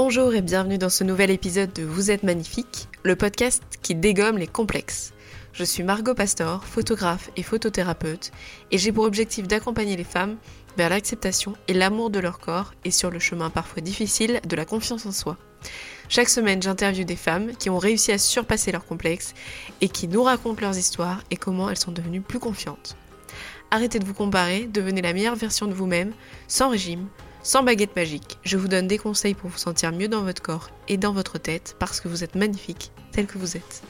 Bonjour et bienvenue dans ce nouvel épisode de Vous êtes magnifique, le podcast qui dégomme les complexes. Je suis Margot Pastor, photographe et photothérapeute, et j'ai pour objectif d'accompagner les femmes vers l'acceptation et l'amour de leur corps et sur le chemin parfois difficile de la confiance en soi. Chaque semaine, j'interviewe des femmes qui ont réussi à surpasser leurs complexes et qui nous racontent leurs histoires et comment elles sont devenues plus confiantes. Arrêtez de vous comparer, devenez la meilleure version de vous-même, sans régime, sans baguette magique. Je vous donne des conseils pour vous sentir mieux dans votre corps et dans votre tête parce que vous êtes magnifique tel que vous êtes.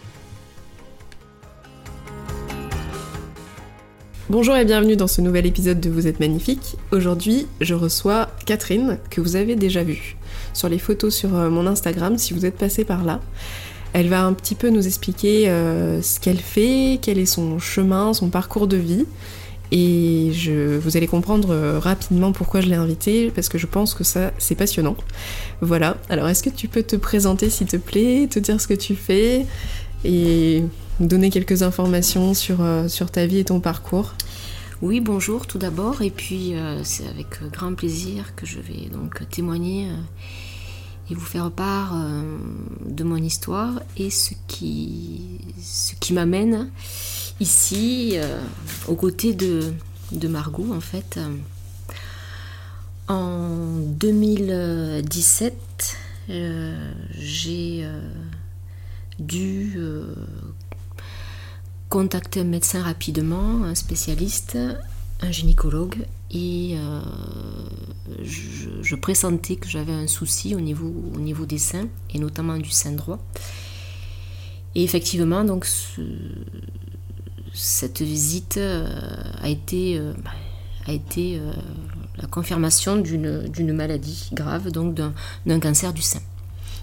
Bonjour et bienvenue dans ce nouvel épisode de Vous êtes magnifique. Aujourd'hui, je reçois Catherine, que vous avez déjà vue sur les photos sur euh, mon Instagram si vous êtes passé par là. Elle va un petit peu nous expliquer euh, ce qu'elle fait, quel est son chemin, son parcours de vie. Et je, vous allez comprendre euh, rapidement pourquoi je l'ai invitée, parce que je pense que ça, c'est passionnant. Voilà, alors est-ce que tu peux te présenter s'il te plaît, te dire ce que tu fais et donner quelques informations sur, euh, sur ta vie et ton parcours? Oui, bonjour tout d'abord, et puis euh, c'est avec grand plaisir que je vais donc témoigner et vous faire part de mon histoire et ce qui, ce qui m'amène ici aux côtés de, Margot en fait. En 2017, j'ai dû contacter un médecin rapidement, un spécialiste, un gynécologue, et euh, je, pressentais que j'avais un souci au niveau, au niveau des seins, et notamment du sein droit. Et effectivement, donc, cette visite euh, a été, euh, bah, a été la confirmation d'une maladie grave, donc d'un cancer du sein.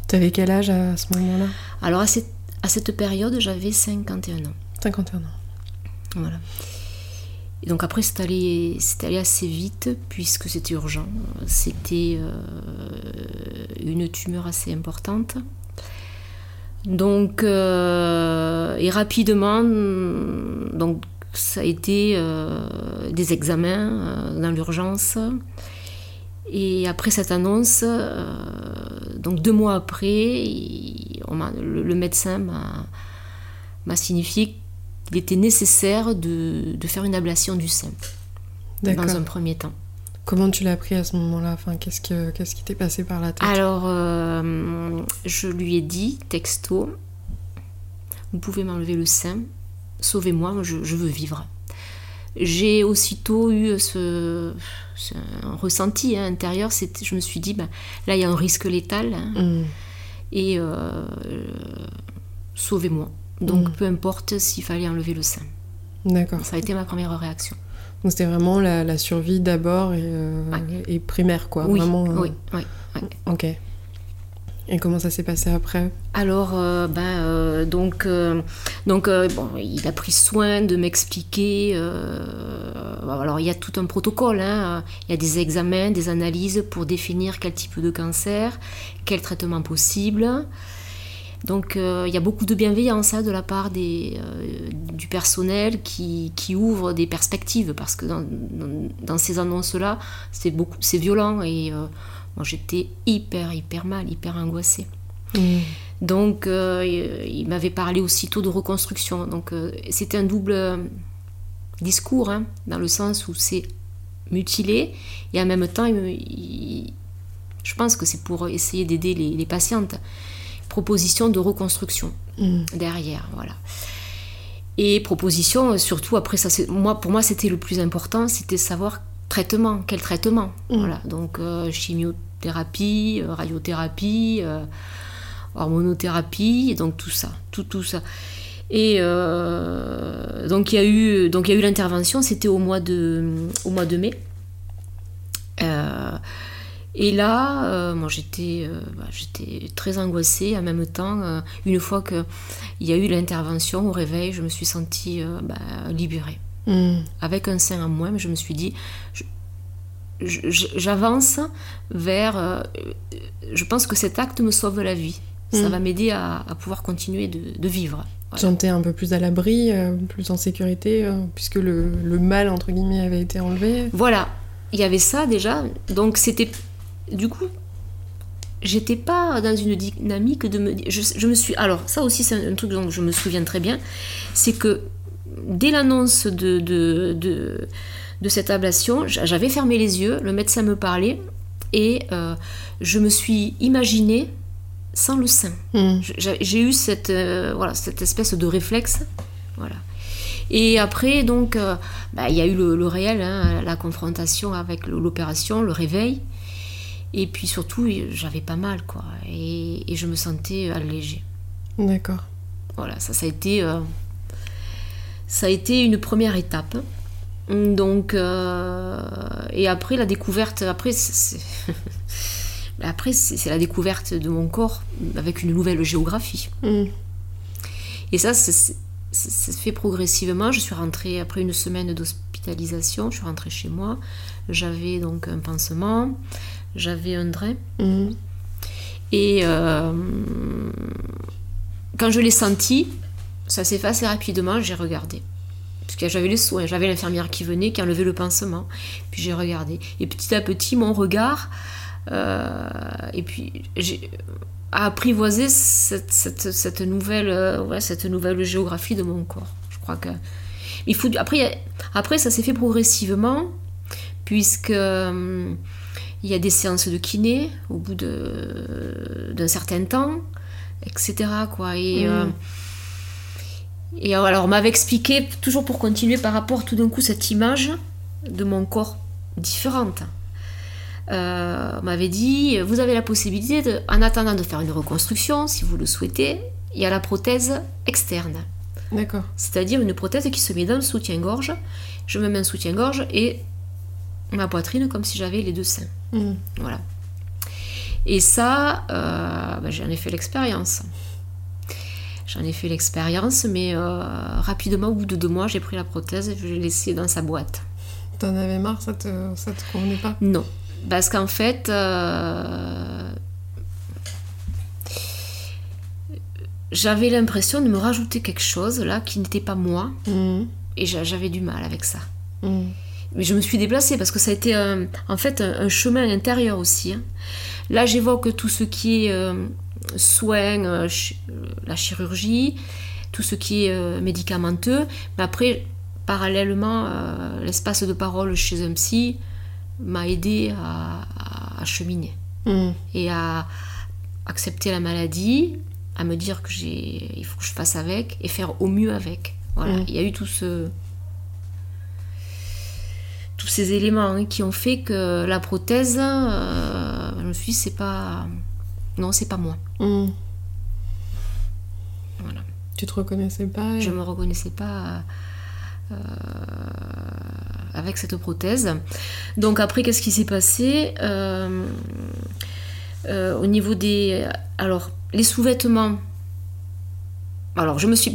Tu avais quel âge à ce moment-là? Alors, à cette, à cette période, j'avais 51 ans. 51 ans. Voilà. Et donc après, c'est allé, allé, assez vite puisque c'était urgent. C'était euh, une tumeur assez importante. Donc, euh, et rapidement, donc ça a été euh, des examens dans l'urgence. Et après cette annonce, donc deux mois après, le, le, médecin m'a signifié il était nécessaire de, faire une ablation du sein dans un premier temps. Comment tu l'as appris à ce moment-là? Enfin, Qu'est-ce, qui t'est passé par la tête? Alors, euh, je lui ai dit, texto, vous pouvez m'enlever le sein, sauvez-moi, je, veux vivre. J'ai aussitôt eu ce, ressenti hein, intérieur, je me suis dit, ben, là il y a un risque létal, hein, mm. et euh, sauvez-moi. Donc mm. peu importe s'il fallait enlever le sein. D'accord. Ça a été ma première réaction. Donc c'était vraiment la, survie d'abord et, euh, primaire, quoi. Oui, vraiment, euh, oui, oui, Ok. Et comment ça s'est passé après? Alors, euh, ben, donc, donc bon, il a pris soin de m'expliquer. alors, il y a tout un protocole. Hein. Il y a des examens, des analyses pour définir quel type de cancer, quel traitement possible. Donc euh, il y a beaucoup de bienveillance hein, de la part des, euh, du personnel qui, qui, ouvre des perspectives parce que dans, dans, ces annonces-là, c'est beaucoup, c'est violent et euh, moi j'étais hyper hyper mal, hyper angoissée. Mmh. Donc il m'avait parlé aussitôt de reconstruction. Donc c'était un double discours hein, dans le sens où c'est mutilé et en même temps je pense que c'est pour essayer d'aider les, les patientes proposition de reconstruction mm. derrière, voilà. Et proposition, euh, surtout après ça, moi, pour moi c'était le plus important, c'était savoir traitement, quel traitement, mm. voilà. Donc euh, chimiothérapie, euh, radiothérapie, hormonothérapie, donc tout ça, tout tout ça. Et donc il y a eu donc il y a eu l'intervention, c'était au mois de au mois de mai. Et là, euh, moi j'étais, euh, bah, j'étais très angoissée en même temps. Euh, une fois qu'il y a eu l'intervention au réveil, je me suis sentie bah, libérée. Hmm. Avec un sein en moins, mais je me suis dit, j'avance vers. je pense que cet acte me sauve la vie. Ça hmm. va m'aider à, pouvoir continuer de, vivre. Tu sentais un peu plus à l'abri, plus en sécurité, puisque le, le mal, entre guillemets, avait été enlevé? Voilà, il y avait ça déjà. Donc c'était du coup, j'étais pas dans une dynamique de me dire. Je, me suis. Alors, ça aussi, c'est un, truc dont je me souviens très bien. C'est que dès l'annonce de, de, de, de, cette ablation, j'avais fermé les yeux, le médecin me parlait et euh, je me suis imaginée sans le sein. Hmm. J'ai eu cette, euh, voilà, cette espèce de réflexe. Voilà. Et après, donc, euh, bah, il y a eu le, réel, hein, la confrontation avec l'opération, le réveil. Et puis surtout, j'avais pas mal, quoi. Et, je me sentais allégée. D'accord. Voilà, ça, ça a été, euh, ça a été une première étape. Donc, euh, et après la découverte, après, c'est, après c'est, la découverte de mon corps avec une nouvelle géographie. Mm. Et ça, c'est, ça se fait progressivement. Je suis rentrée après une semaine d'hospitalisation, je suis rentrée chez moi. J'avais donc un pansement, j'avais un drain. Mhm. Et euh, quand je l'ai senti, ça s'est fait assez rapidement, j'ai regardé. Parce que j'avais les soins, j'avais l'infirmière qui venait, qui enlevait le pansement. Puis j'ai regardé. Et petit à petit, mon regard, euh, et puis j'ai à apprivoiser cette, cette, nouvelle, euh, cette nouvelle géographie de mon corps. Je crois que. Il faut, après, après, ça s'est fait progressivement, puisque. Il y a des séances de kiné au bout d'un certain temps, etc. Quoi. Et, mm. euh, et alors, on m'avait expliqué, toujours pour continuer par rapport tout d'un coup, cette image de mon corps différente. Euh, m'avait dit vous avez la possibilité, de, en attendant de faire une reconstruction, si vous le souhaitez, il y a la prothèse externe. D'accord. C'est-à-dire une prothèse qui se met dans le soutien-gorge. Je me mets un soutien-gorge et ma poitrine comme si j'avais les deux seins. Mmh. Voilà. Et ça, euh, ben, j'en ai fait l'expérience. J'en ai fait l'expérience, mais euh, rapidement, au bout de deux mois, j'ai pris la prothèse et je l'ai laissée dans sa boîte. T'en avais marre, ça te, ça te convenait pas? Non, parce qu'en fait, euh, j'avais l'impression de me rajouter quelque chose là qui n'était pas moi. Mmh. Et j'avais du mal avec ça. Mmh. Mais je me suis déplacée parce que ça a été en fait un, chemin intérieur aussi. Hein. Là, j'évoque tout ce qui est euh, soins, euh, la chirurgie, tout ce qui est médicamenteux. Mais après, parallèlement, l'espace de parole chez un psy, m'a aidé à, cheminer mm. et à accepter la maladie, à me dire que j'ai, il faut que je fasse avec et faire au mieux avec. Voilà, mm. il y a eu tout ce, tous ces éléments hein, qui ont fait que la prothèse, euh, je me suis dit, c'est pas, non, c'est pas moi. Mm. Voilà. Tu te reconnaissais pas Je me reconnaissais pas. Euh, avec cette prothèse. Donc après, qu'est-ce qui s'est passé euh, euh, Au niveau des... Alors, les sous-vêtements. Alors, je me suis...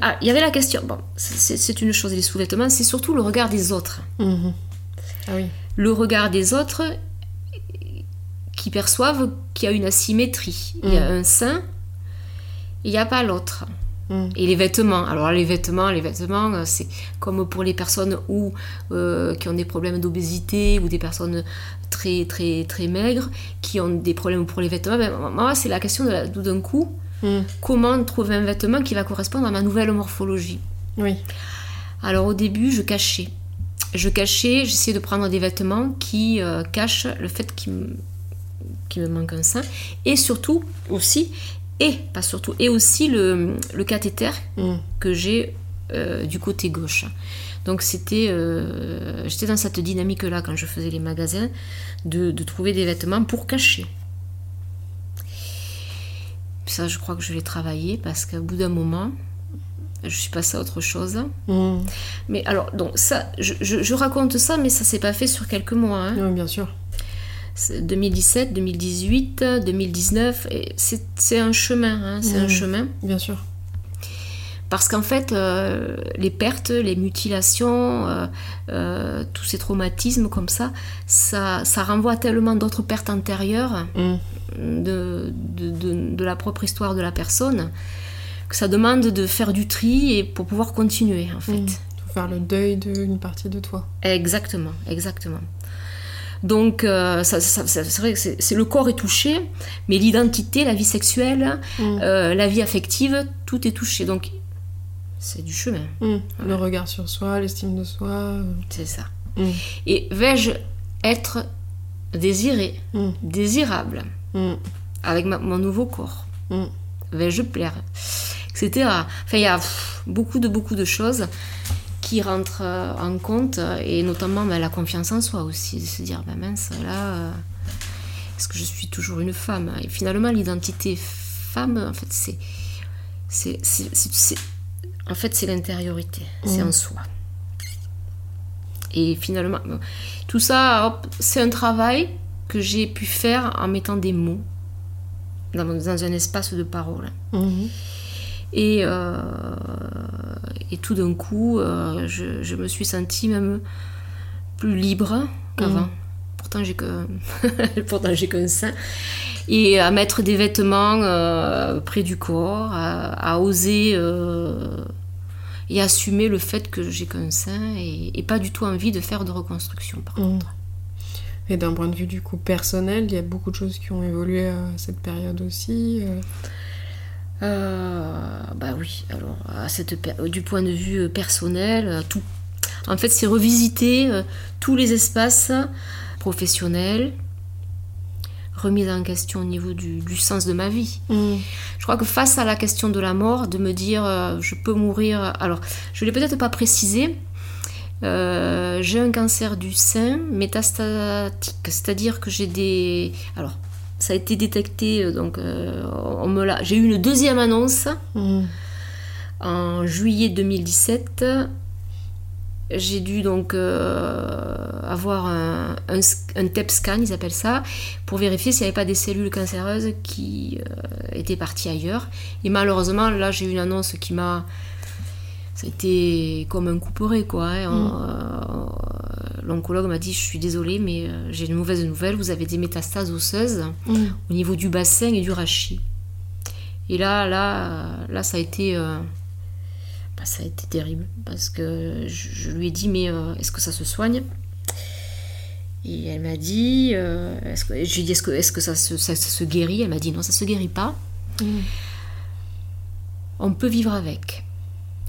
Ah, il y avait la question... Bon, c'est une chose, les sous-vêtements, c'est surtout le regard des autres. Mhm. Ah oui. Le regard des autres qui perçoivent qu'il y a une asymétrie. Il y a mhm. un sein, il n'y a pas l'autre. Mm. Et les vêtements. Alors les vêtements, les vêtements, euh, c'est comme pour les personnes où, euh, qui ont des problèmes d'obésité ou des personnes très très très maigres qui ont des problèmes pour les vêtements. Ben, moi, c'est la question de d'un coup. Mm. Comment trouver un vêtement qui va correspondre à ma nouvelle morphologie Oui. Alors au début, je cachais. Je cachais, j'essayais de prendre des vêtements qui euh, cachent le fait qu'il me, me manque un sein. Et surtout, aussi, et pas surtout, et aussi le, le cathéter mm. que j'ai euh, du côté gauche. Donc c'était, euh, j'étais dans cette dynamique-là quand je faisais les magasins, de, de, trouver des vêtements pour cacher. Ça, je crois que je l'ai travaillé parce qu'au bout d'un moment, je suis passée à autre chose. Mm. Mais alors, donc ça, je, je, raconte ça, mais ça s'est pas fait sur quelques mois. Hein. Oui, bien sûr. 2017, 2018, 2019, c'est un chemin, hein, c'est un chemin. Bien sûr. Parce qu'en fait, euh, les pertes, les mutilations, euh, euh, tous ces traumatismes comme ça, ça, ça renvoie tellement d'autres pertes antérieures mm. de, de, de, la propre histoire de la personne que ça demande de faire du tri et pour pouvoir continuer en fait. Mm. Faire le deuil d'une partie de toi. Exactement, exactement. Donc, euh, ça, ça- ça- c'est vrai que c'est, le corps est touché, mais l'identité, la vie sexuelle, Mm. euh, la vie affective, tout est touché. Donc, c'est du chemin, Mm. Le regard sur soi, l'estime de soi. euh. c'est ça. Mm. Et vais-je être désiré, Mm. désirable avec ma- mon nouveau corps. Vais-je plaire Etc. Enfin, il y a pff, beaucoup de, beaucoup de choses qui rentrent euh, en compte, et notamment ben, la confiance en soi aussi, de se dire, ben mince, là, euh, est-ce que je suis toujours une femme? Et finalement, l'identité femme, en fait, c'est... en fait, c'est l'intériorité, c'est Mhm. en soi. Et finalement, tout ça, c'est un travail que j'ai pu faire en mettant des mots dans, dans un espace de parole. Et, euh, et tout d'un coup, euh, je, je me suis sentie même plus libre qu'avant. Mhm. Pourtant, j'ai que pourtant j'ai qu'un sein. Et à mettre des vêtements euh, près du corps, à, à oser euh, et assumer le fait que j'ai qu'un sein et, et pas du tout envie de faire de reconstruction. Par contre. Mm. Et d'un point de vue du coup personnel, il y a beaucoup de choses qui ont évolué à cette période aussi. euh. Euh, bah oui, alors à cette, per- du point de vue personnel, tout. En fait, c'est revisiter tous les espaces professionnels, remise en question au niveau du, du sens de ma vie. Mm. Je crois que face à la question de la mort, de me dire euh, je peux mourir. Alors, je ne l'ai peut-être pas précisé. euh, j'ai un cancer du sein métastatique, c'est-à-dire que j'ai des. Alors, ça a été détecté, euh, donc euh, on me l'a. J'ai eu une deuxième annonce Mm. en juillet 2017. J'ai dû donc euh, avoir un, un, TEP scan, ils appellent ça, pour vérifier s'il n'y avait pas des cellules cancéreuses qui euh, étaient parties ailleurs. Et malheureusement, là, j'ai eu une annonce qui m'a. Ça a été comme un couperet, quoi. hein. On- euh, L'oncologue m'a dit Je suis désolée, mais j'ai une mauvaise nouvelle. Vous avez des métastases osseuses Mm. au niveau du bassin et du rachis. Et là, là, là, ça a été, bah, ça a été terrible parce que je, je lui ai dit mais euh, est-ce que ça se soigne? Et elle m'a dit, euh, est-ce que, je lui ai dit est-ce que, est-ce que ça, se, ça se guérit? Elle m'a dit non, ça se guérit pas. Mm. On peut vivre avec.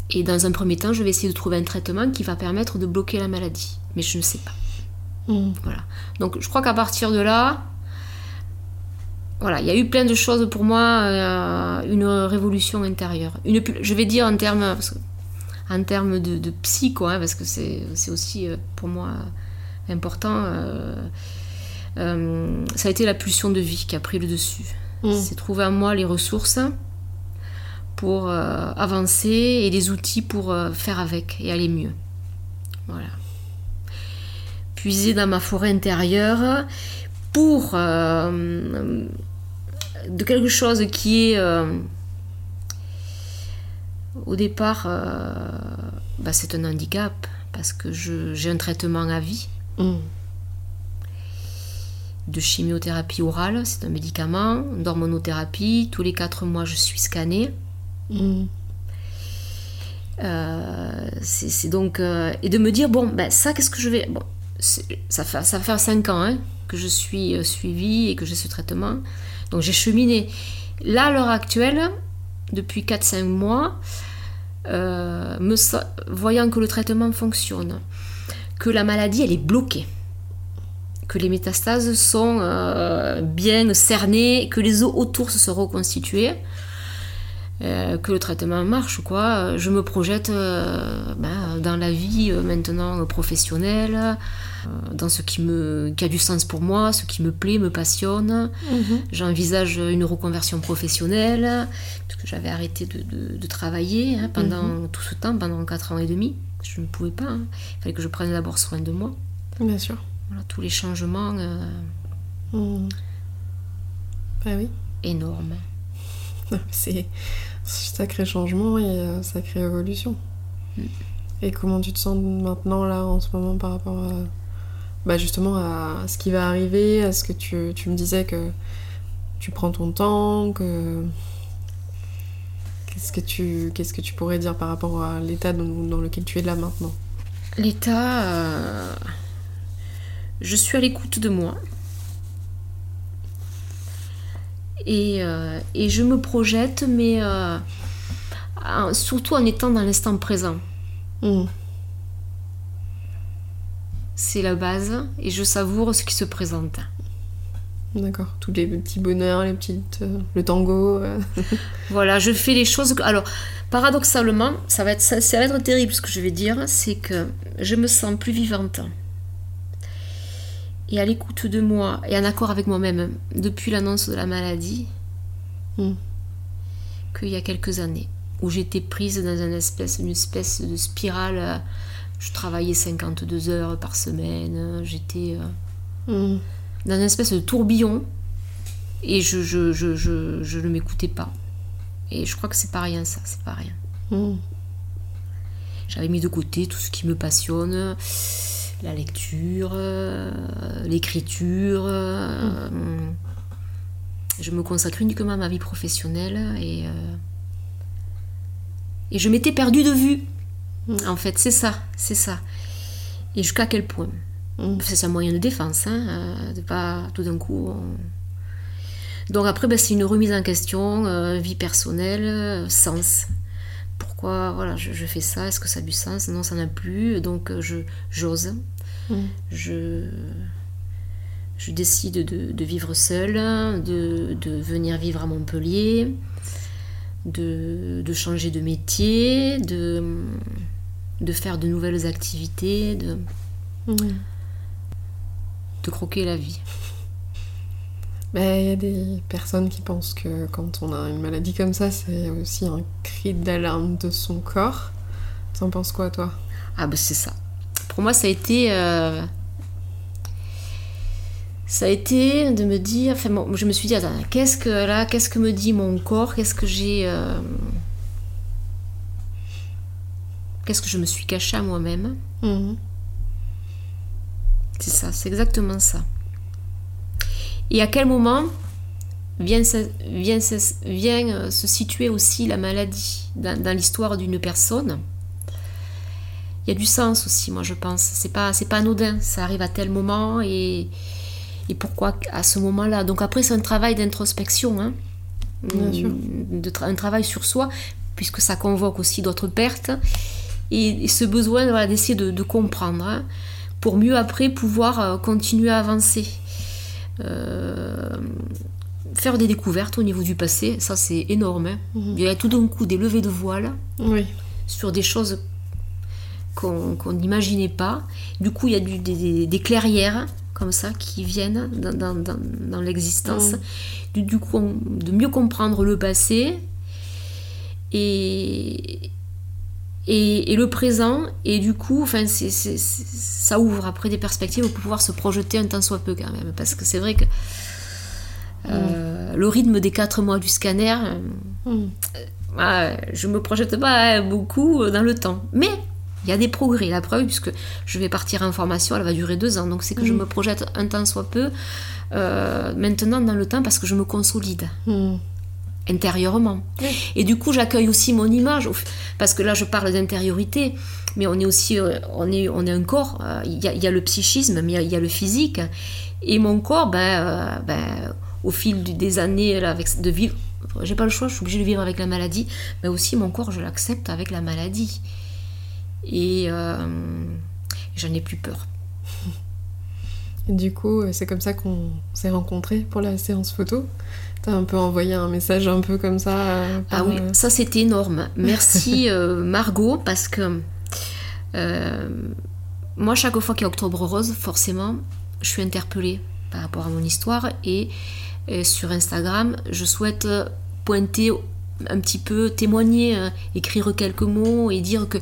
Et dans un premier temps, je vais essayer de trouver un traitement qui va permettre de bloquer la maladie. Mais je ne sais pas. Mm. Voilà. Donc je crois qu'à partir de là, voilà, il y a eu plein de choses pour moi, euh, une révolution intérieure. Une, je vais dire en termes, parce que- en termes de, de psy, quoi, hein, parce que c'est c'est aussi euh, pour moi important. euh, euh, ça a été la pulsion de vie qui a pris le dessus. Mm. C'est trouver en moi les ressources pour avancer et les outils pour faire avec et aller mieux. Voilà. Puiser dans ma forêt intérieure pour euh, de quelque chose qui est euh, au départ euh, bah, c'est un handicap parce que je- j'ai un traitement à vie Mm. de chimiothérapie orale, c'est un médicament, d'hormonothérapie. Tous les quatre mois, je suis scannée. Mm. Euh, c'est donc euh, et de me dire bon ben ça qu'est-ce que je vais bon ça fait ça fait cinq ans hein, que je suis euh, suivie et que j'ai ce traitement. Donc j'ai cheminé. Là à l'heure actuelle depuis 4-5 mois euh, me voyant que le traitement fonctionne que la maladie elle est bloquée que les métastases sont euh, bien cernées que les os autour se sont reconstitués euh, que le traitement marche, quoi. Je me projette euh, ben, dans la vie euh, maintenant euh, professionnelle, euh, dans ce qui, me, qui a du sens pour moi, ce qui me plaît, me passionne. Mhm. J'envisage une reconversion professionnelle, parce que j'avais arrêté de, de- de travailler hein, pendant tout ce temps, pendant 4 ans et demi. Je ne pouvais pas. hein. Il fallait que je prenne d'abord soin de moi. Bien sûr. Voilà, tous les changements euh, Mm. Bah oui. énormes. C'est un sacré changement et sacrée évolution. Et comment tu te sens maintenant, là, en ce moment, par rapport à. Bah, justement, à ce qui va arriver, à ce que tu, tu me disais que tu prends ton temps, que. Qu'est-ce que tu, qu'est-ce que tu pourrais dire par rapport à l'état dans, dans lequel tu es là maintenant? L'état, euh, je suis à l'écoute de moi. Et, euh, et, je me projette, mais euh, surtout en étant dans l'instant présent. Hmm. C'est la base et je savoure ce qui se présente. D'accord, tous les petits bonheurs, les petites, euh, le tango. voilà, je fais les choses. Alors, paradoxalement, ça va être ça, ça va être terrible ce que je vais dire, c'est que je me sens plus vivante et à l'écoute de moi et en accord avec moi-même depuis l'annonce de la maladie hmm. qu'il y a quelques années où j'étais prise dans une espèce, une espèce de spirale. Je travaillais 52 heures par semaine, j'étais euh, hmm. dans une espèce de tourbillon et je, je, je, je, ne m'écoutais pas. Et je crois que c'est pas rien ça, c'est pas rien. Hmm. J'avais mis de côté tout ce qui me passionne la lecture, euh, l'écriture. Euh, je me consacre uniquement à ma vie professionnelle et, euh, et je m'étais perdue de vue. Mm. En fait, c'est ça, c'est ça. Et jusqu'à quel point? Mm. C'est un moyen de défense, hein, de pas tout d'un coup. Donc après, ben, c'est une remise en question, vie personnelle, sens pourquoi voilà, je, fais ça, est-ce que ça a du sens? Non, ça n'a plus, donc euh, je j'ose. Mm. Je, je décide de, vivre seule, de, venir vivre à Montpellier, de, changer de métier, de, de faire de nouvelles activités, de, mm. de croquer la vie. Bah, il y a des personnes qui pensent que quand on a une maladie comme ça, c'est aussi un cri d'alarme de son corps. T'en penses quoi, toi? Ah, bah c'est ça. Pour moi, ça a été. Euh, ça a été de me dire. Enfin, je me suis dit, attends, qu'est-ce que là, qu'est-ce que me dit mon corps? Qu'est-ce que j'ai. Euh, qu'est-ce que je me suis caché à moi-même? Mhm. C'est ça, c'est exactement ça. Et à quel moment vient, vient, vient euh, se situer aussi la maladie dans, l'histoire d'une personne? Il y a du sens aussi, moi je pense. C'est pas, c'est pas anodin. Ça arrive à tel moment et, et pourquoi à ce moment-là? Donc après, c'est un travail d'introspection, hein. De un travail sur soi, puisque ça convoque aussi d'autres pertes et, ce besoin d'essayer de, comprendre hein, pour mieux après pouvoir euh, continuer à avancer. Euh, faire des découvertes au niveau du passé, ça c'est énorme. Hein. Mhm. Il y a tout d'un coup des levées de voile sur des choses qu'on n'imaginait pas. Du coup, il y a des, clairières comme ça qui viennent dans, l'existence. Mhm. Du, coup, de mieux comprendre le passé et, et, le présent. Et du coup, enfin, ça ouvre après des perspectives pour pouvoir se projeter un temps soit peu quand même. Parce que c'est vrai que euh, le rythme des quatre mois du scanner, je mm. euh, je me projette pas beaucoup dans le temps. Mais il y a des progrès, la preuve, puisque je vais partir en formation, elle va durer deux ans. Donc c'est que je mm. me projette un temps soit peu euh, maintenant dans le temps parce que je me consolide. Intérieurement. Et du coup, j'accueille aussi mon image, parce que là, je parle d'intériorité, mais on est aussi, euh, on est, on est un corps. Euh, il y, a, le psychisme, mais il y, a le physique. Et mon corps, ben, euh, ben au fil des années là, avec, de vivre, j'ai pas le choix, je suis obligée de vivre avec la maladie, mais aussi mon corps, je l'accepte avec la maladie. Et j'en ai plus peur. Et du coup, c'est comme ça qu'on s'est rencontrés pour la séance photo. T'as un peu envoyé un message un peu comme ça euh, Ah oui, euh, ça c'était énorme. Merci euh, Margot, parce que moi, chaque fois qu'il y a Octobre Rose, forcément, je suis interpellée par rapport à mon histoire et, sur Instagram, je souhaite pointer un petit peu témoigner, écrire quelques mots et dire que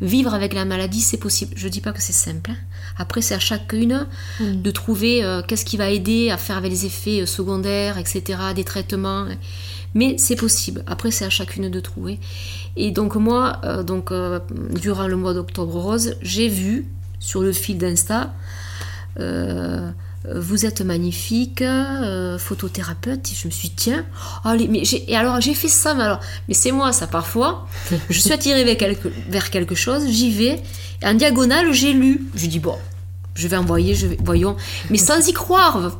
vivre avec la maladie, c'est possible. Je dis pas que c'est simple. Hein. Après, c'est à chacune mm. de trouver euh, qu'est-ce qui va aider à faire avec les effets euh, secondaires, etc., des traitements. Mais c'est possible. Après, c'est à chacune de trouver. Et donc moi, euh, donc durant le mois d'octobre rose, j'ai vu sur le fil d'Insta vous êtes magnifique, photothérapeute. Et je me suis dit, tiens, allez, mais et alors j'ai fait ça, mais alors, mais c'est moi ça parfois. Je suis attirée vers quelque, vers quelque chose, j'y vais, en diagonale, j'ai lu. Je dis, bon, je vais envoyer, je vais, voyons, mais sans y croire.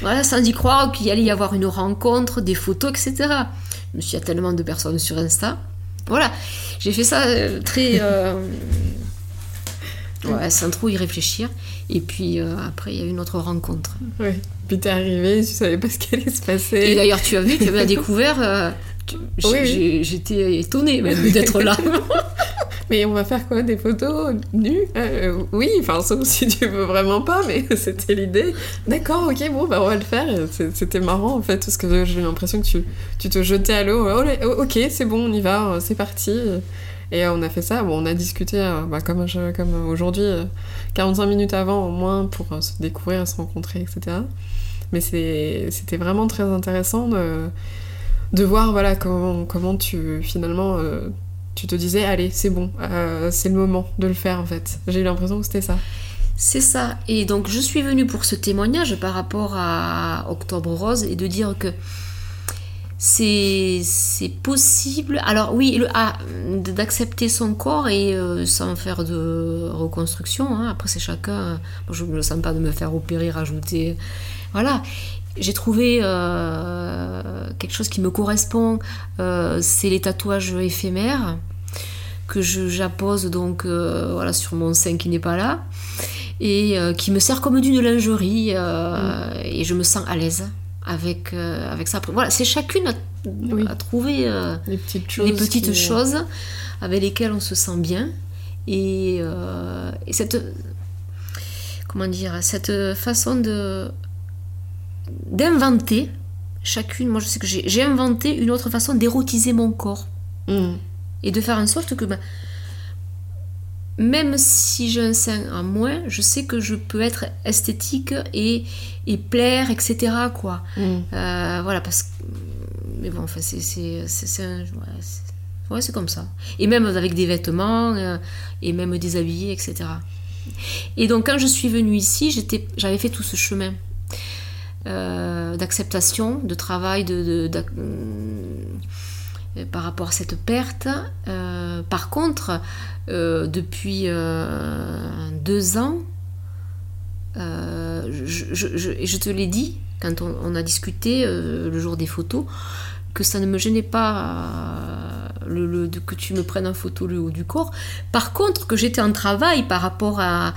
Voilà, sans y croire qu'il allait y avoir une rencontre, des photos, etc. Je me suis, il y a tellement de personnes sur Insta. Voilà, j'ai fait ça euh, très. Euh, ouais, sans trop y réfléchir. Et puis euh, après, il y a eu une autre rencontre. Oui. Puis t'es arrivée, tu savais pas ce qui allait se passer. Et d'ailleurs, tu as vu, tu as découvert. oui. J'étais étonnée même d'être là. mais on va faire quoi Des photos nues? Euh, Oui, enfin, sauf si tu veux vraiment pas, mais c'était l'idée. D'accord, ok, bon, bah on va le faire. C'était marrant en fait, parce que j'ai l'impression que tu, tu te jetais à l'eau. Oh, oh, ok, c'est bon, on y va, c'est parti. Et on a fait ça. Bon, on a discuté euh, bah, comme, comme aujourd'hui, 45 euh, minutes avant au moins pour se découvrir, se rencontrer, etc. Mais c'était vraiment très intéressant de, voir voilà, comment, comment tu finalement tu te disais, allez, c'est bon, euh, c'est le moment de le faire en fait. J'ai eu l'impression que c'était ça. C'est ça. Et donc je suis venue pour ce témoignage par rapport à Octobre Rose et de dire que c'est possible. Alors oui, le, ah, d'accepter son corps et euh, sans faire de reconstruction. Hein. Après c'est chacun. je ne me sens pas de me faire opérer, rajouter. Voilà j'ai trouvé euh, quelque chose qui me correspond, euh, c'est les tatouages éphémères que j'appose donc voilà sur mon sein qui n'est pas là et qui me sert comme d'une lingerie mm. et je me sens à l'aise avec avec ça. Voilà, c'est chacune à, trouver les petites choses, les petites choses avec lesquelles on se sent bien et, et cette comment dire cette façon de d'inventer chacune, moi je sais que j'ai inventé une autre façon d'érotiser mon corps. Mm. Et de faire en sorte que, ben, même si j'ai un sein en moins, je sais que je peux être esthétique et, et plaire, etc. Quoi. Mm. Euh, voilà, parce que. Mais bon, enfin, c'est. C'est ouais, c'est comme ça. Et même avec des vêtements, euh, et même déshabillés, etc. Et donc, quand je suis venue ici, j'avais fait tout ce chemin. Euh, d'acceptation, de travail de, euh, par rapport à cette perte. Euh, par contre, depuis deux ans, je, je te l'ai dit quand on, a discuté le jour des photos, que ça ne me gênait pas le, que tu me prennes en photo le haut du corps. Par contre, que j'étais en travail par rapport à,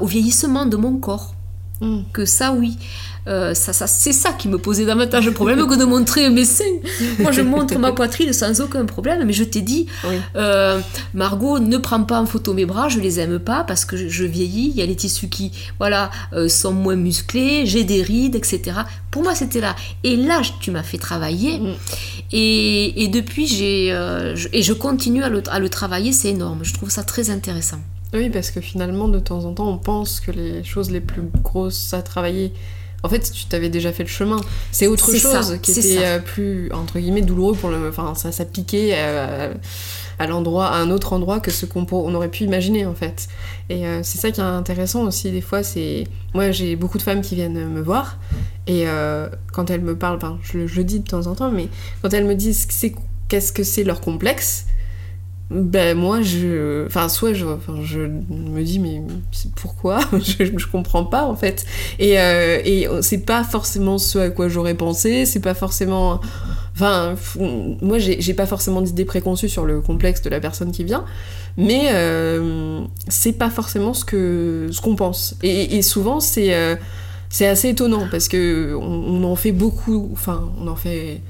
au vieillissement de mon corps. Mm. Que ça, oui. Euh, ça, ça, c'est ça qui me posait davantage de problème que de montrer mes seins. Moi, je montre ma poitrine sans aucun problème, mais je t'ai dit, euh, Margot, ne prends pas en photo mes bras, je les aime pas parce que je, vieillis, il y a les tissus qui, voilà, euh, sont moins musclés, j'ai des rides, etc. Pour moi, c'était là. Et là, tu m'as fait travailler. Mm. Et, et, depuis, j'ai, et je continue à le, à le travailler, c'est énorme. Je trouve ça très intéressant. Oui, parce que finalement, de temps en temps, on pense que les choses les plus grosses à travailler, en fait, tu t'avais déjà fait le chemin. C'est autre chose qui était euh, plus, entre guillemets, douloureux pour le. Enfin, ça, ça piquait euh, à l'endroit, à un autre endroit que ce qu'on on aurait pu imaginer, en fait. Et euh, c'est ça qui est intéressant aussi, des fois, c'est. Moi, j'ai beaucoup de femmes qui viennent me voir, et quand elles me parlent, enfin, je, je, le dis de temps en temps, mais quand elles me disent qu'est-ce que c'est leur complexe, ben moi je enfin soit je me dis mais pourquoi? Je, je comprends pas en fait. Et euh, et c'est pas forcément ce à quoi j'aurais pensé c'est pas forcément enfin moi j'ai pas forcément d'idée préconçue sur le complexe de la personne qui vient mais euh, c'est pas forcément ce que ce qu'on pense. Et, souvent c'est euh, c'est assez étonnant parce que on en fait beaucoup enfin on en fait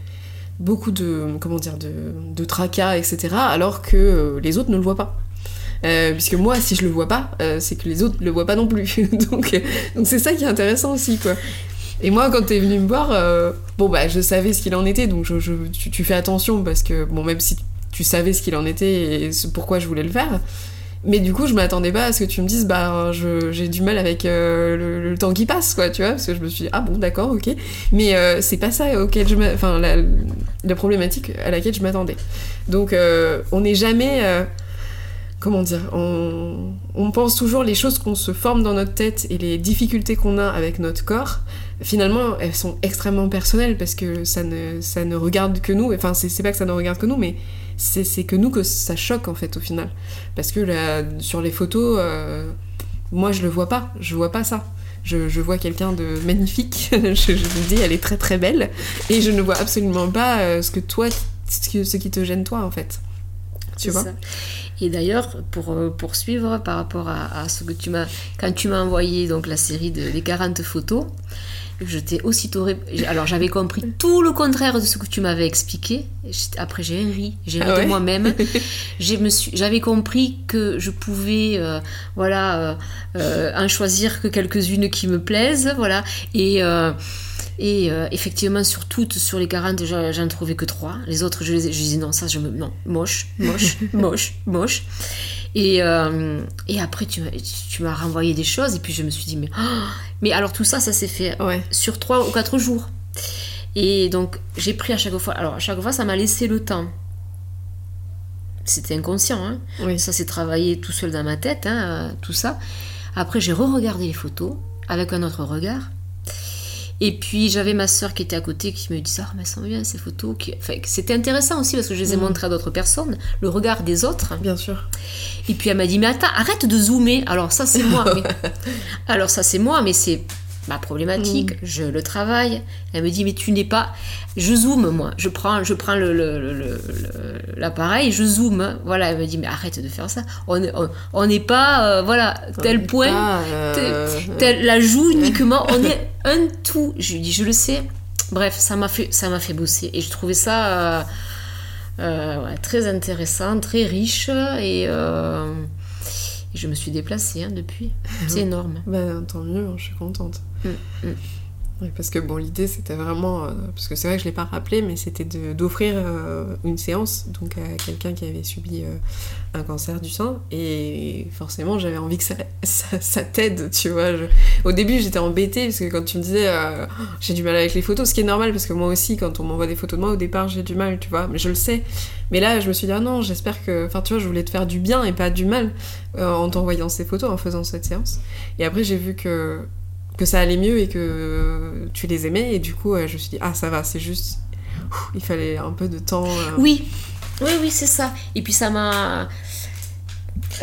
beaucoup de, comment dire, de, de tracas, etc., alors que euh, les autres ne le voient pas. Euh, puisque moi, si je le vois pas, euh, c'est que les autres le voient pas non plus. donc, donc c'est ça qui est intéressant aussi, quoi. Et moi, quand t'es venu me voir, bon bah, je savais ce qu'il en était, donc je, tu, fais attention parce que bon, même si tu savais ce qu'il en était et pourquoi je voulais le faire, mais du coup, je m'attendais pas à ce que tu me dises, bah, j'ai du mal avec euh, le, temps qui passe, quoi, tu vois, parce que je me suis dit, ah bon, d'accord, ok. Mais euh, c'est pas ça auquel je Enfin, la, la, problématique à laquelle je m'attendais. Donc, euh, on n'est jamais. comment dire on, on, pense toujours les choses qu'on se forme dans notre tête et les difficultés qu'on a avec notre corps. Finalement, elles sont extrêmement personnelles parce que ça ne, ça ne regarde que nous. Enfin, c'est pas que ça ne regarde que nous, mais c'est que nous que ça choque en fait au final. Parce que là, sur les photos, euh, moi je le vois pas, je vois pas ça. Je, je vois quelqu'un de magnifique, je, je me dis elle est très très belle, et je ne vois absolument pas euh, ce que toi, ce, que- ce qui te gêne toi en fait. Tu vois ça. Et d'ailleurs, pour euh, poursuivre par rapport à, à ce que tu m'as, quand tu m'as envoyé donc la série de, des 40 photos, je t'ai aussitôt, ré- alors j'avais compris tout le contraire de ce que tu m'avais expliqué. Après j'ai ri, j'ai ri Ah ouais? de moi-même. J'avais compris que je pouvais, euh, voilà, euh, euh, en choisir que quelques-unes qui me plaisent, voilà, et euh, et euh, effectivement, sur toutes, sur les 40, j'en trouvais que 3. Les autres, je, les, je disais non, ça, je me. Non, moche, moche, moche, moche. Et, euh, et après, tu m'as tu m'as renvoyé des choses, et puis je me suis dit, mais. oh mais alors, tout ça, ça s'est fait Ouais. sur 3 ou 4 jours. Et donc, j'ai pris à chaque fois. Alors, à chaque fois, ça m'a laissé le temps. C'était inconscient, hein. Oui. Ça s'est travaillé tout seul dans ma tête, hein, euh, tout ça. Après, j'ai re-regardé les photos avec un autre regard. Et puis, j'avais ma soeur qui était à côté qui me disait Ah, mais sont bien ces photos. Enfin, c'était intéressant aussi parce que je les ai Mhm. montrées à d'autres personnes, le regard des autres. Bien sûr. Et puis, elle m'a dit Mais attends, arrête de zoomer. Alors, ça, c'est moi. mais... Alors, ça, c'est moi, mais c'est ma problématique. Je le travaille. Elle me dit Mais tu n'es pas. Je zoome, moi. Je prends, je prends le- le- le- le- le- l'appareil, je zoome. Voilà, elle me dit Mais arrête de faire ça. On n'est on- on n'est pas. euh, voilà, tel point. Euh, Tel- la joue uniquement, on est un tout. Je lui dis, je le sais. Bref, ça m'a fait, ça m'a fait bosser et je trouvais ça euh, ouais, très intéressant, très riche et, et je me suis déplacée hein, depuis. C'est énorme. Ben, tant mieux, je suis contente. Mm, mm. Parce que bon, l'idée c'était vraiment, euh, parce que c'est vrai que je l'ai pas rappelé, mais c'était d'offrir euh, une séance donc à quelqu'un qui avait subi euh, un cancer du sein, et forcément j'avais envie que ça, ça, t'aide, tu vois. Au début j'étais embêtée parce que quand tu me disais j'ai du mal avec les photos, ce qui est normal parce que moi aussi quand on m'envoie des photos de moi au départ j'ai du mal, tu vois, mais je le sais. Mais là je me suis dit ah non, j'espère que, enfin tu vois, je voulais te faire du bien et pas du mal en t'envoyant ces photos, en faisant cette séance. Et après, j'ai vu que, que ça allait mieux et que tu les aimais. Et du coup, euh, je me suis dit, ah, ça va, c'est juste. Il fallait un peu de temps. euh, Oui, oui, oui, c'est ça. Et puis ça m'a,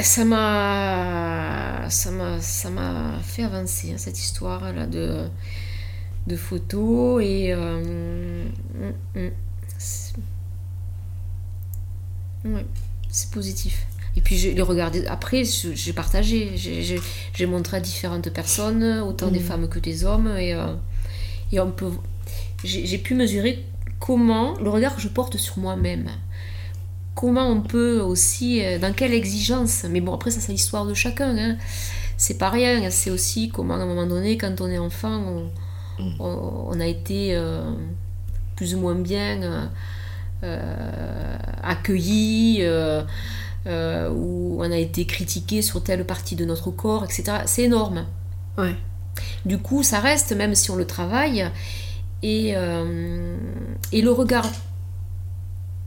ça m'a, ça m'a, ça m'a fait avancer hein, cette histoire là de de photos et euh, mm, mm, ouais, c'est positif. Et puis je les regardé après, j'ai partagé, j'ai- montré à différentes personnes, autant des Mhm. femmes que des hommes, et, euh, et on peut, j'ai pu mesurer comment le regard que je porte sur moi-même. Comment on peut aussi, euh, dans quelle exigence, mais bon après ça c'est l'histoire de chacun, hein. c'est pas rien, c'est aussi comment à un moment donné quand on est enfant on, Mm. on- on a été euh, plus ou moins bien euh, accueilli, euh, euh, ou on a été critiqué sur telle partie de notre corps, etc. C'est énorme. Ouais. Du coup, ça reste, même si on le travaille, et, euh, et le regard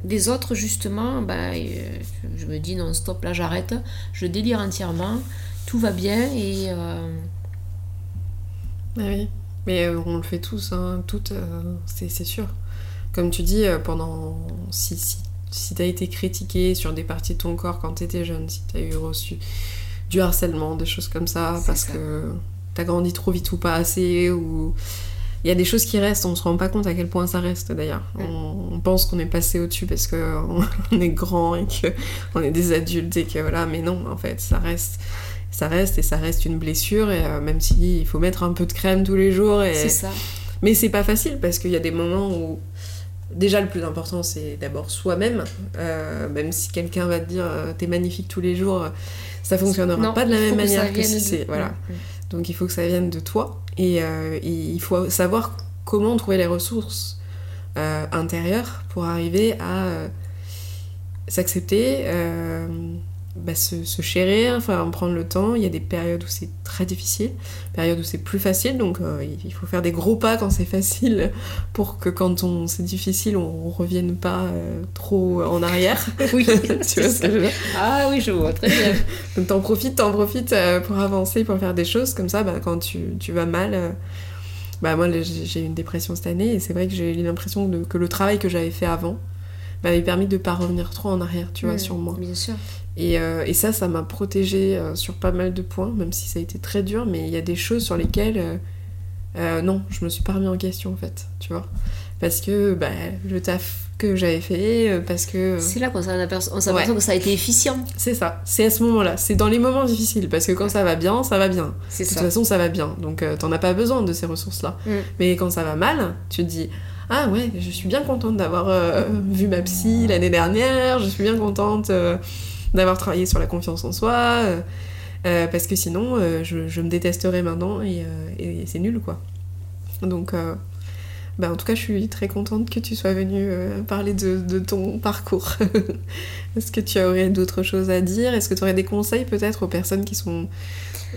des autres, justement, bah, euh, je me dis non, stop, là j'arrête, je délire entièrement, tout va bien, et euh, Ah oui. Mais on le fait tous, hein, toutes, c'est sûr. Comme tu dis, pendant. Si, si, si t'as été critiqué sur des parties de ton corps quand t'étais jeune, si t'as eu reçu du harcèlement, des choses comme ça, parce ça. que t'as grandi trop vite ou pas assez, ou. Il y a des choses qui restent, on se rend pas compte à quel point ça reste d'ailleurs. On, on pense qu'on est passé au-dessus parce qu'on on est grand et qu'on est des adultes et que voilà, mais non, en fait, ça reste. Ça reste et ça reste une blessure, et euh, même si il faut mettre un peu de crème tous les jours. Et... c'est ça. Mais c'est pas facile parce qu'il y a des moments où. Déjà, le plus important, c'est d'abord soi-même. Euh, même si quelqu'un va te dire euh, t'es magnifique tous les jours, ça fonctionnera Non, pas de la même que manière que, si de- c'est. Voilà. Mm. Donc il faut que ça vienne de toi. Et, euh, et il faut savoir comment trouver les ressources euh, intérieures pour arriver à s'accepter, bah, se, se chérir, enfin prendre le temps. Il y a des périodes où c'est très difficile, périodes où c'est plus facile. Donc euh, il faut faire des gros pas quand c'est facile pour que quand on c'est difficile, on revienne pas euh, trop en arrière. Oui, tu vois ce que je veux Ah oui, je vois très bien. donc t'en profites, t'en profites euh, pour avancer, pour faire des choses comme ça. Bah, quand tu, tu vas mal, bah moi j'ai eu une dépression cette année et c'est vrai que j'ai eu l'impression que le travail que j'avais fait avant m'avait permis de pas revenir trop en arrière, tu vois, sur moi. Bien sûr. Et, et ça, ça m'a protégée sur pas mal de points, même si ça a été très dur, mais il y a des choses sur lesquelles, non, je me suis pas remis en question en fait, tu vois. Parce que bah, le taf que j'avais fait, euh, parce que... Euh, c'est là qu'on s'aperçoit que ça a été efficient. C'est ça, c'est à ce moment-là, c'est dans les moments difficiles, parce que quand ça va bien, ça va bien. De toute façon, ça va bien, donc euh, t'en as pas besoin de ces ressources-là. Mm. Mais quand ça va mal, tu te dis, ah ouais, je suis bien contente d'avoir vu ma psy l'année dernière, je suis bien contente d'avoir travaillé sur la confiance en soi, parce que sinon, je, me détesterais maintenant et, c'est nul, quoi. Donc... Bah, en tout cas, je suis très contente que tu sois venue euh, parler de, ton parcours. Est-ce que tu aurais d'autres choses à dire? Est-ce que tu aurais des conseils peut-être aux personnes qui sont,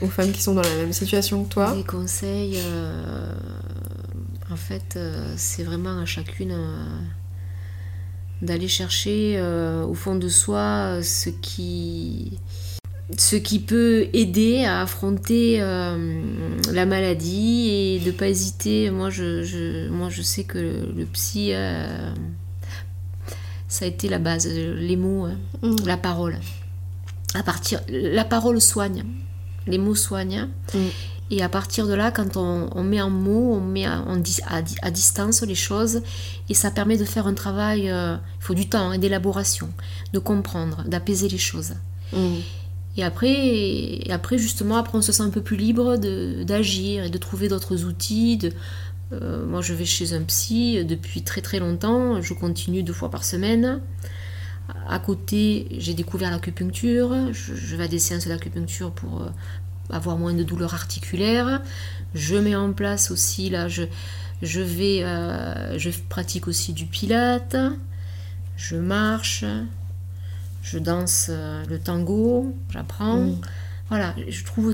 aux femmes qui sont dans la même situation que toi? Des conseils, euh, en fait, euh, c'est vraiment à chacune d'aller chercher au fond de soi ce qui ce qui peut aider à affronter euh, la maladie et de pas hésiter. Moi, je, moi, je sais que le, psy, euh, ça a été la base, les mots, hein, mm. la parole. À partir, la parole soigne, les mots soignent. Mm. Et à partir de là, quand on, met en mots, on met à, à, distance les choses, et ça permet de faire un travail, euh, il faut du temps, et hein, d'élaboration, de comprendre, d'apaiser les choses. Mm. Et après, après, justement, après, on se sent un peu plus libre d'agir et de trouver d'autres outils. De, euh, moi, je vais chez un psy depuis très très longtemps. Je continue deux fois par semaine. À côté, j'ai découvert l'acupuncture. Je, vais à des séances d'acupuncture pour euh, avoir moins de douleurs articulaires. Je mets en place aussi, là, je, je vais, euh, je pratique aussi du pilate. Je marche, je danse euh, le tango, j'apprends. Voilà, je trouve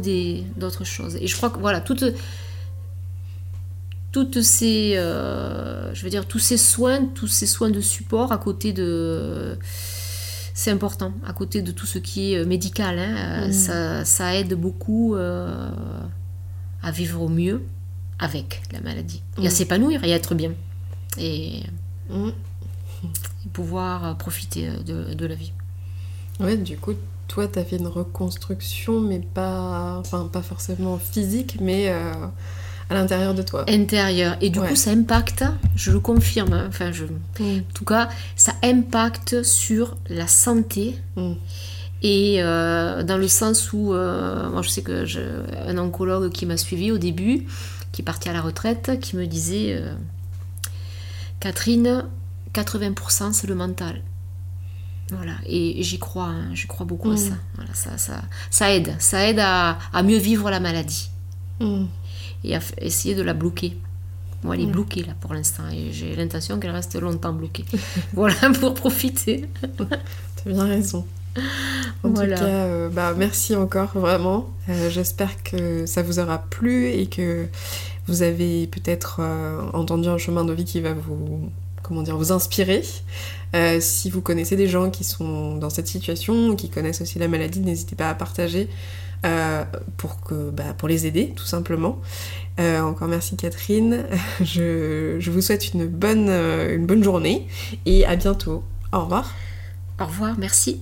d'autres choses. Et je crois que voilà, toutes, toutes ces, euh, je veux dire, tous ces soins, tous ces soins de support à côté de, c'est important, à côté de tout ce qui est médical, hein, mm. ça, ça, aide beaucoup euh, à vivre au mieux avec la maladie, et à mm. s'épanouir et à être bien, et, pouvoir profiter de, de la vie. Ouais, du coup, toi, tu as fait une reconstruction, mais pas, enfin, pas forcément physique, mais euh, à l'intérieur de toi. Intérieur. Et du coup, ça impacte, je le confirme, hein, enfin, je, mm. en tout cas, ça impacte sur la santé. Mm. Et euh, dans le sens où, euh, moi je sais que j'ai un oncologue qui m'a suivi au début, qui est parti à la retraite, qui me disait Catherine, 80% c'est le mental. Voilà, et, j'y crois, hein, j'y crois beaucoup à mm. ça. Voilà, ça, ça. Ça aide, ça aide à, mieux vivre la maladie mm. Et à essayer de la bloquer. Moi, elle est bloquée là pour l'instant et j'ai l'intention qu'elle reste longtemps bloquée. voilà, pour profiter. T'as bien raison. En tout cas, euh, bah, merci encore vraiment. Euh, j'espère que ça vous aura plu et que vous avez peut-être euh, entendu un chemin de vie qui va vous comment dire, vous inspirer. Si vous connaissez des gens qui sont dans cette situation, qui connaissent aussi la maladie, n'hésitez pas à partager euh, pour, que, bah, pour les aider, tout simplement. Euh, encore merci Catherine. Je, je, vous souhaite une bonne, une bonne journée et à bientôt. Au revoir. Au revoir, merci.